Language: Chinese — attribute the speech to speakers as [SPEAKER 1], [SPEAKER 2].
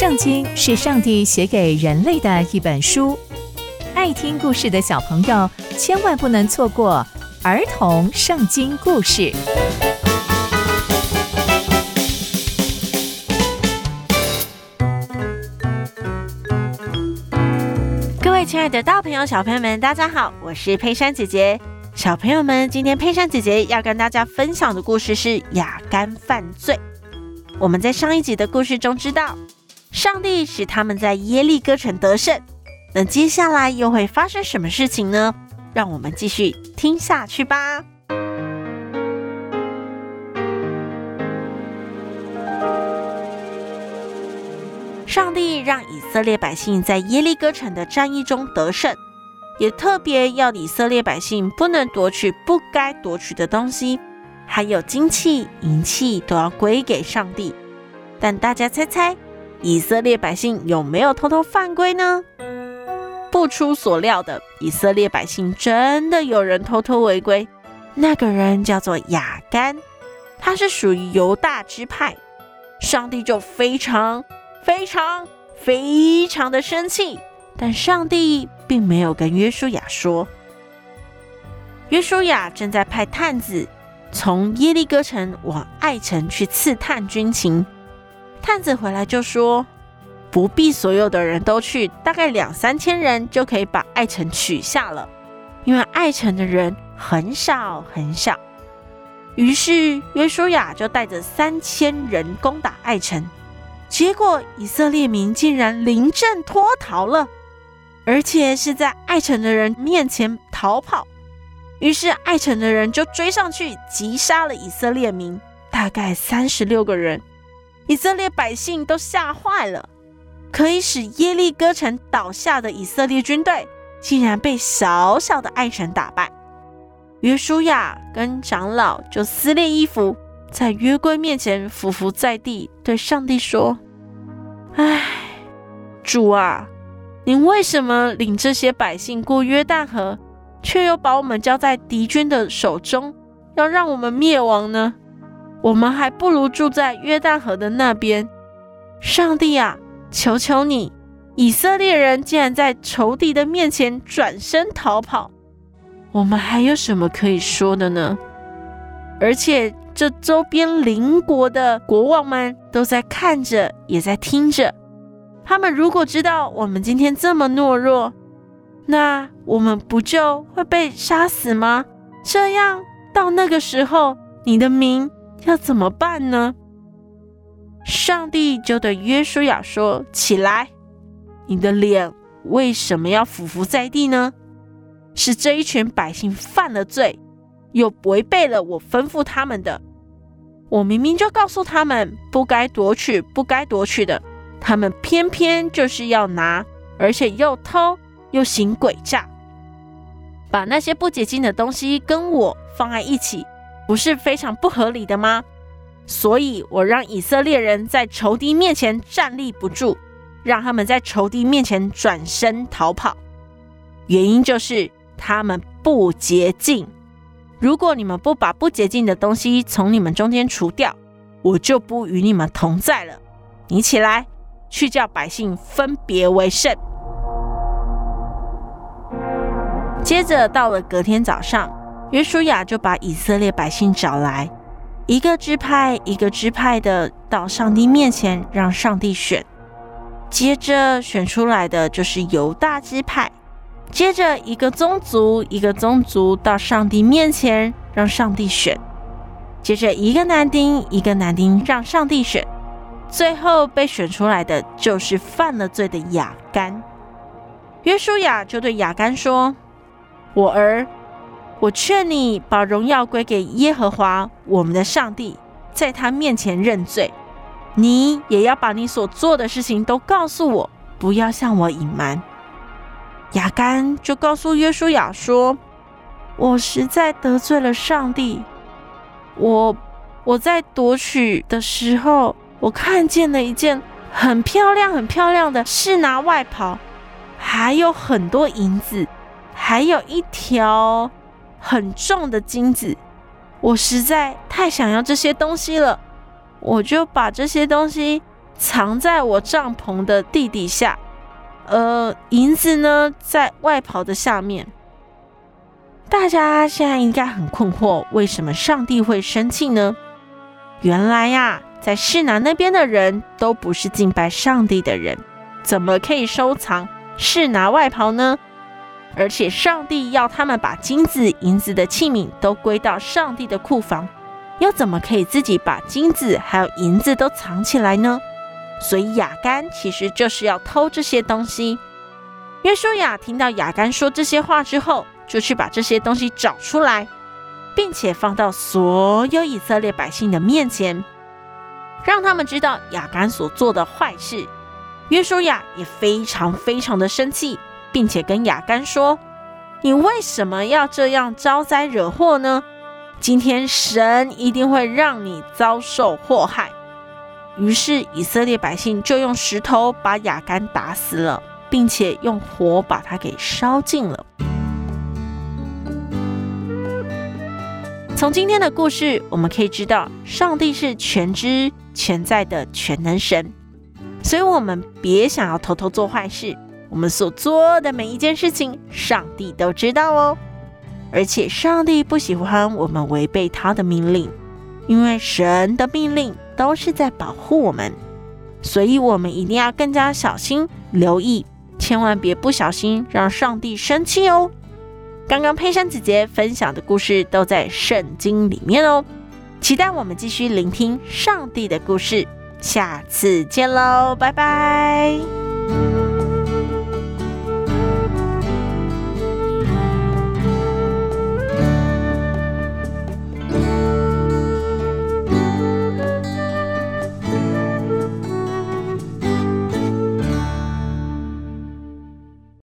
[SPEAKER 1] 圣经是上帝写给人类的一本书，爱听故事的小朋友千万不能错过儿童圣经故事。
[SPEAKER 2] 各位亲爱的大朋友、小朋友们，大家好，我是佩珊姐姐。小朋友们，今天佩珊姐姐要跟大家分享的故事是亚干犯罪。我们在上一集的故事中知道。上帝使他们在耶利哥城得胜，那接下来又会发生什么事情呢？让我们继续听下去吧。上帝让以色列百姓在耶利哥城的战役中得胜，也特别要以色列百姓不能夺取不该夺取的东西，还有金器、银器都要归给上帝。但大家猜猜？以色列百姓有没有偷偷犯规呢？不出所料的，以色列百姓真的有人偷偷违规。那个人叫做亚干，他是属于犹大支派。上帝就非常、非常、非常的生气，但上帝并没有跟约书亚说。约书亚正在派探子从耶利哥城往爱城去刺探军情。探子回来就说：“不必所有的人都去，大概两三千人就可以把爱城取下了，因为爱城的人很少很少。”于是约书亚就带着三千人攻打爱城，结果以色列民竟然临阵脱逃了，而且是在爱城的人面前逃跑。于是爱城的人就追上去，击杀了以色列民，大概三十六个人。以色列百姓都吓坏了，可以使耶利哥城倒下的以色列军队，竟然被小小的爱城打败。约书亚跟长老就撕裂衣服，在约柜面前俯伏在地，对上帝说：“唉，主啊，您为什么领这些百姓过约旦河，却又把我们交在敌军的手中，要让我们灭亡呢？”我们还不如住在约旦河的那边。上帝啊，求求你！以色列人竟然在仇敌的面前转身逃跑，我们还有什么可以说的呢？而且这周边邻国的国王们都在看着，也在听着。他们如果知道我们今天这么懦弱，那我们不就会被杀死吗？这样到那个时候，你的名。要怎么办呢？上帝就对约书亚说：“起来，你的脸为什么要俯伏在地呢？是这一群百姓犯了罪，又违背了我吩咐他们的。我明明就告诉他们不该夺取，不该夺取的，他们偏偏就是要拿，而且又偷又行诡诈，把那些不洁净的东西跟我放在一起。”不是非常不合理的吗？所以我让以色列人在仇敌面前站立不住，让他们在仇敌面前转身逃跑。原因就是他们不洁净。如果你们不把不洁净的东西从你们中间除掉，我就不与你们同在了。你起来，去叫百姓分别为圣。接着到了隔天早上。约书亚就把以色列百姓找来，一个支派一个支派的到上帝面前，让上帝选。接着选出来的就是犹大支派。接着一个宗族一个宗族到上帝面前，让上帝选。接着一个男丁一个男丁让上帝选。最后被选出来的就是犯了罪的亚干。约书亚就对亚干说：“我儿。”我劝你把荣耀归给耶和华我们的上帝，在他面前认罪。你也要把你所做的事情都告诉我，不要向我隐瞒。亚干就告诉约书亚说：“我实在得罪了上帝。我我在夺取的时候，我看见了一件很漂亮、很漂亮的示拿外袍，还有很多银子，还有一条。”很重的金子，我实在太想要这些东西了，我就把这些东西藏在我帐篷的地底下，呃，银子呢，在外袍的下面。大家现在应该很困惑，为什么上帝会生气呢？原来呀，在示拿那边的人都不是敬拜上帝的人，怎么可以收藏示拿外袍呢？而且上帝要他们把金子、银子的器皿都归到上帝的库房，又怎么可以自己把金子还有银子都藏起来呢？所以亚干其实就是要偷这些东西。约书亚听到亚干说这些话之后，就去把这些东西找出来，并且放到所有以色列百姓的面前，让他们知道亚干所做的坏事。约书亚也非常非常的生气，并且跟亚干说：“你为什么要这样招灾惹祸呢？今天神一定会让你遭受祸害。”于是以色列百姓就用石头把亚干打死了，并且用火把他给烧尽了。从今天的故事，我们可以知道，上帝是全知全在的全能神，所以我们别想要偷偷做坏事。我们所做的每一件事情，上帝都知道哦。而且，上帝不喜欢我们违背他的命令，因为神的命令都是在保护我们，所以我们一定要更加小心留意，千万别不小心让上帝生气哦。刚刚佩珊姐姐分享的故事都在圣经里面哦，期待我们继续聆听上帝的故事，下次见喽，拜拜。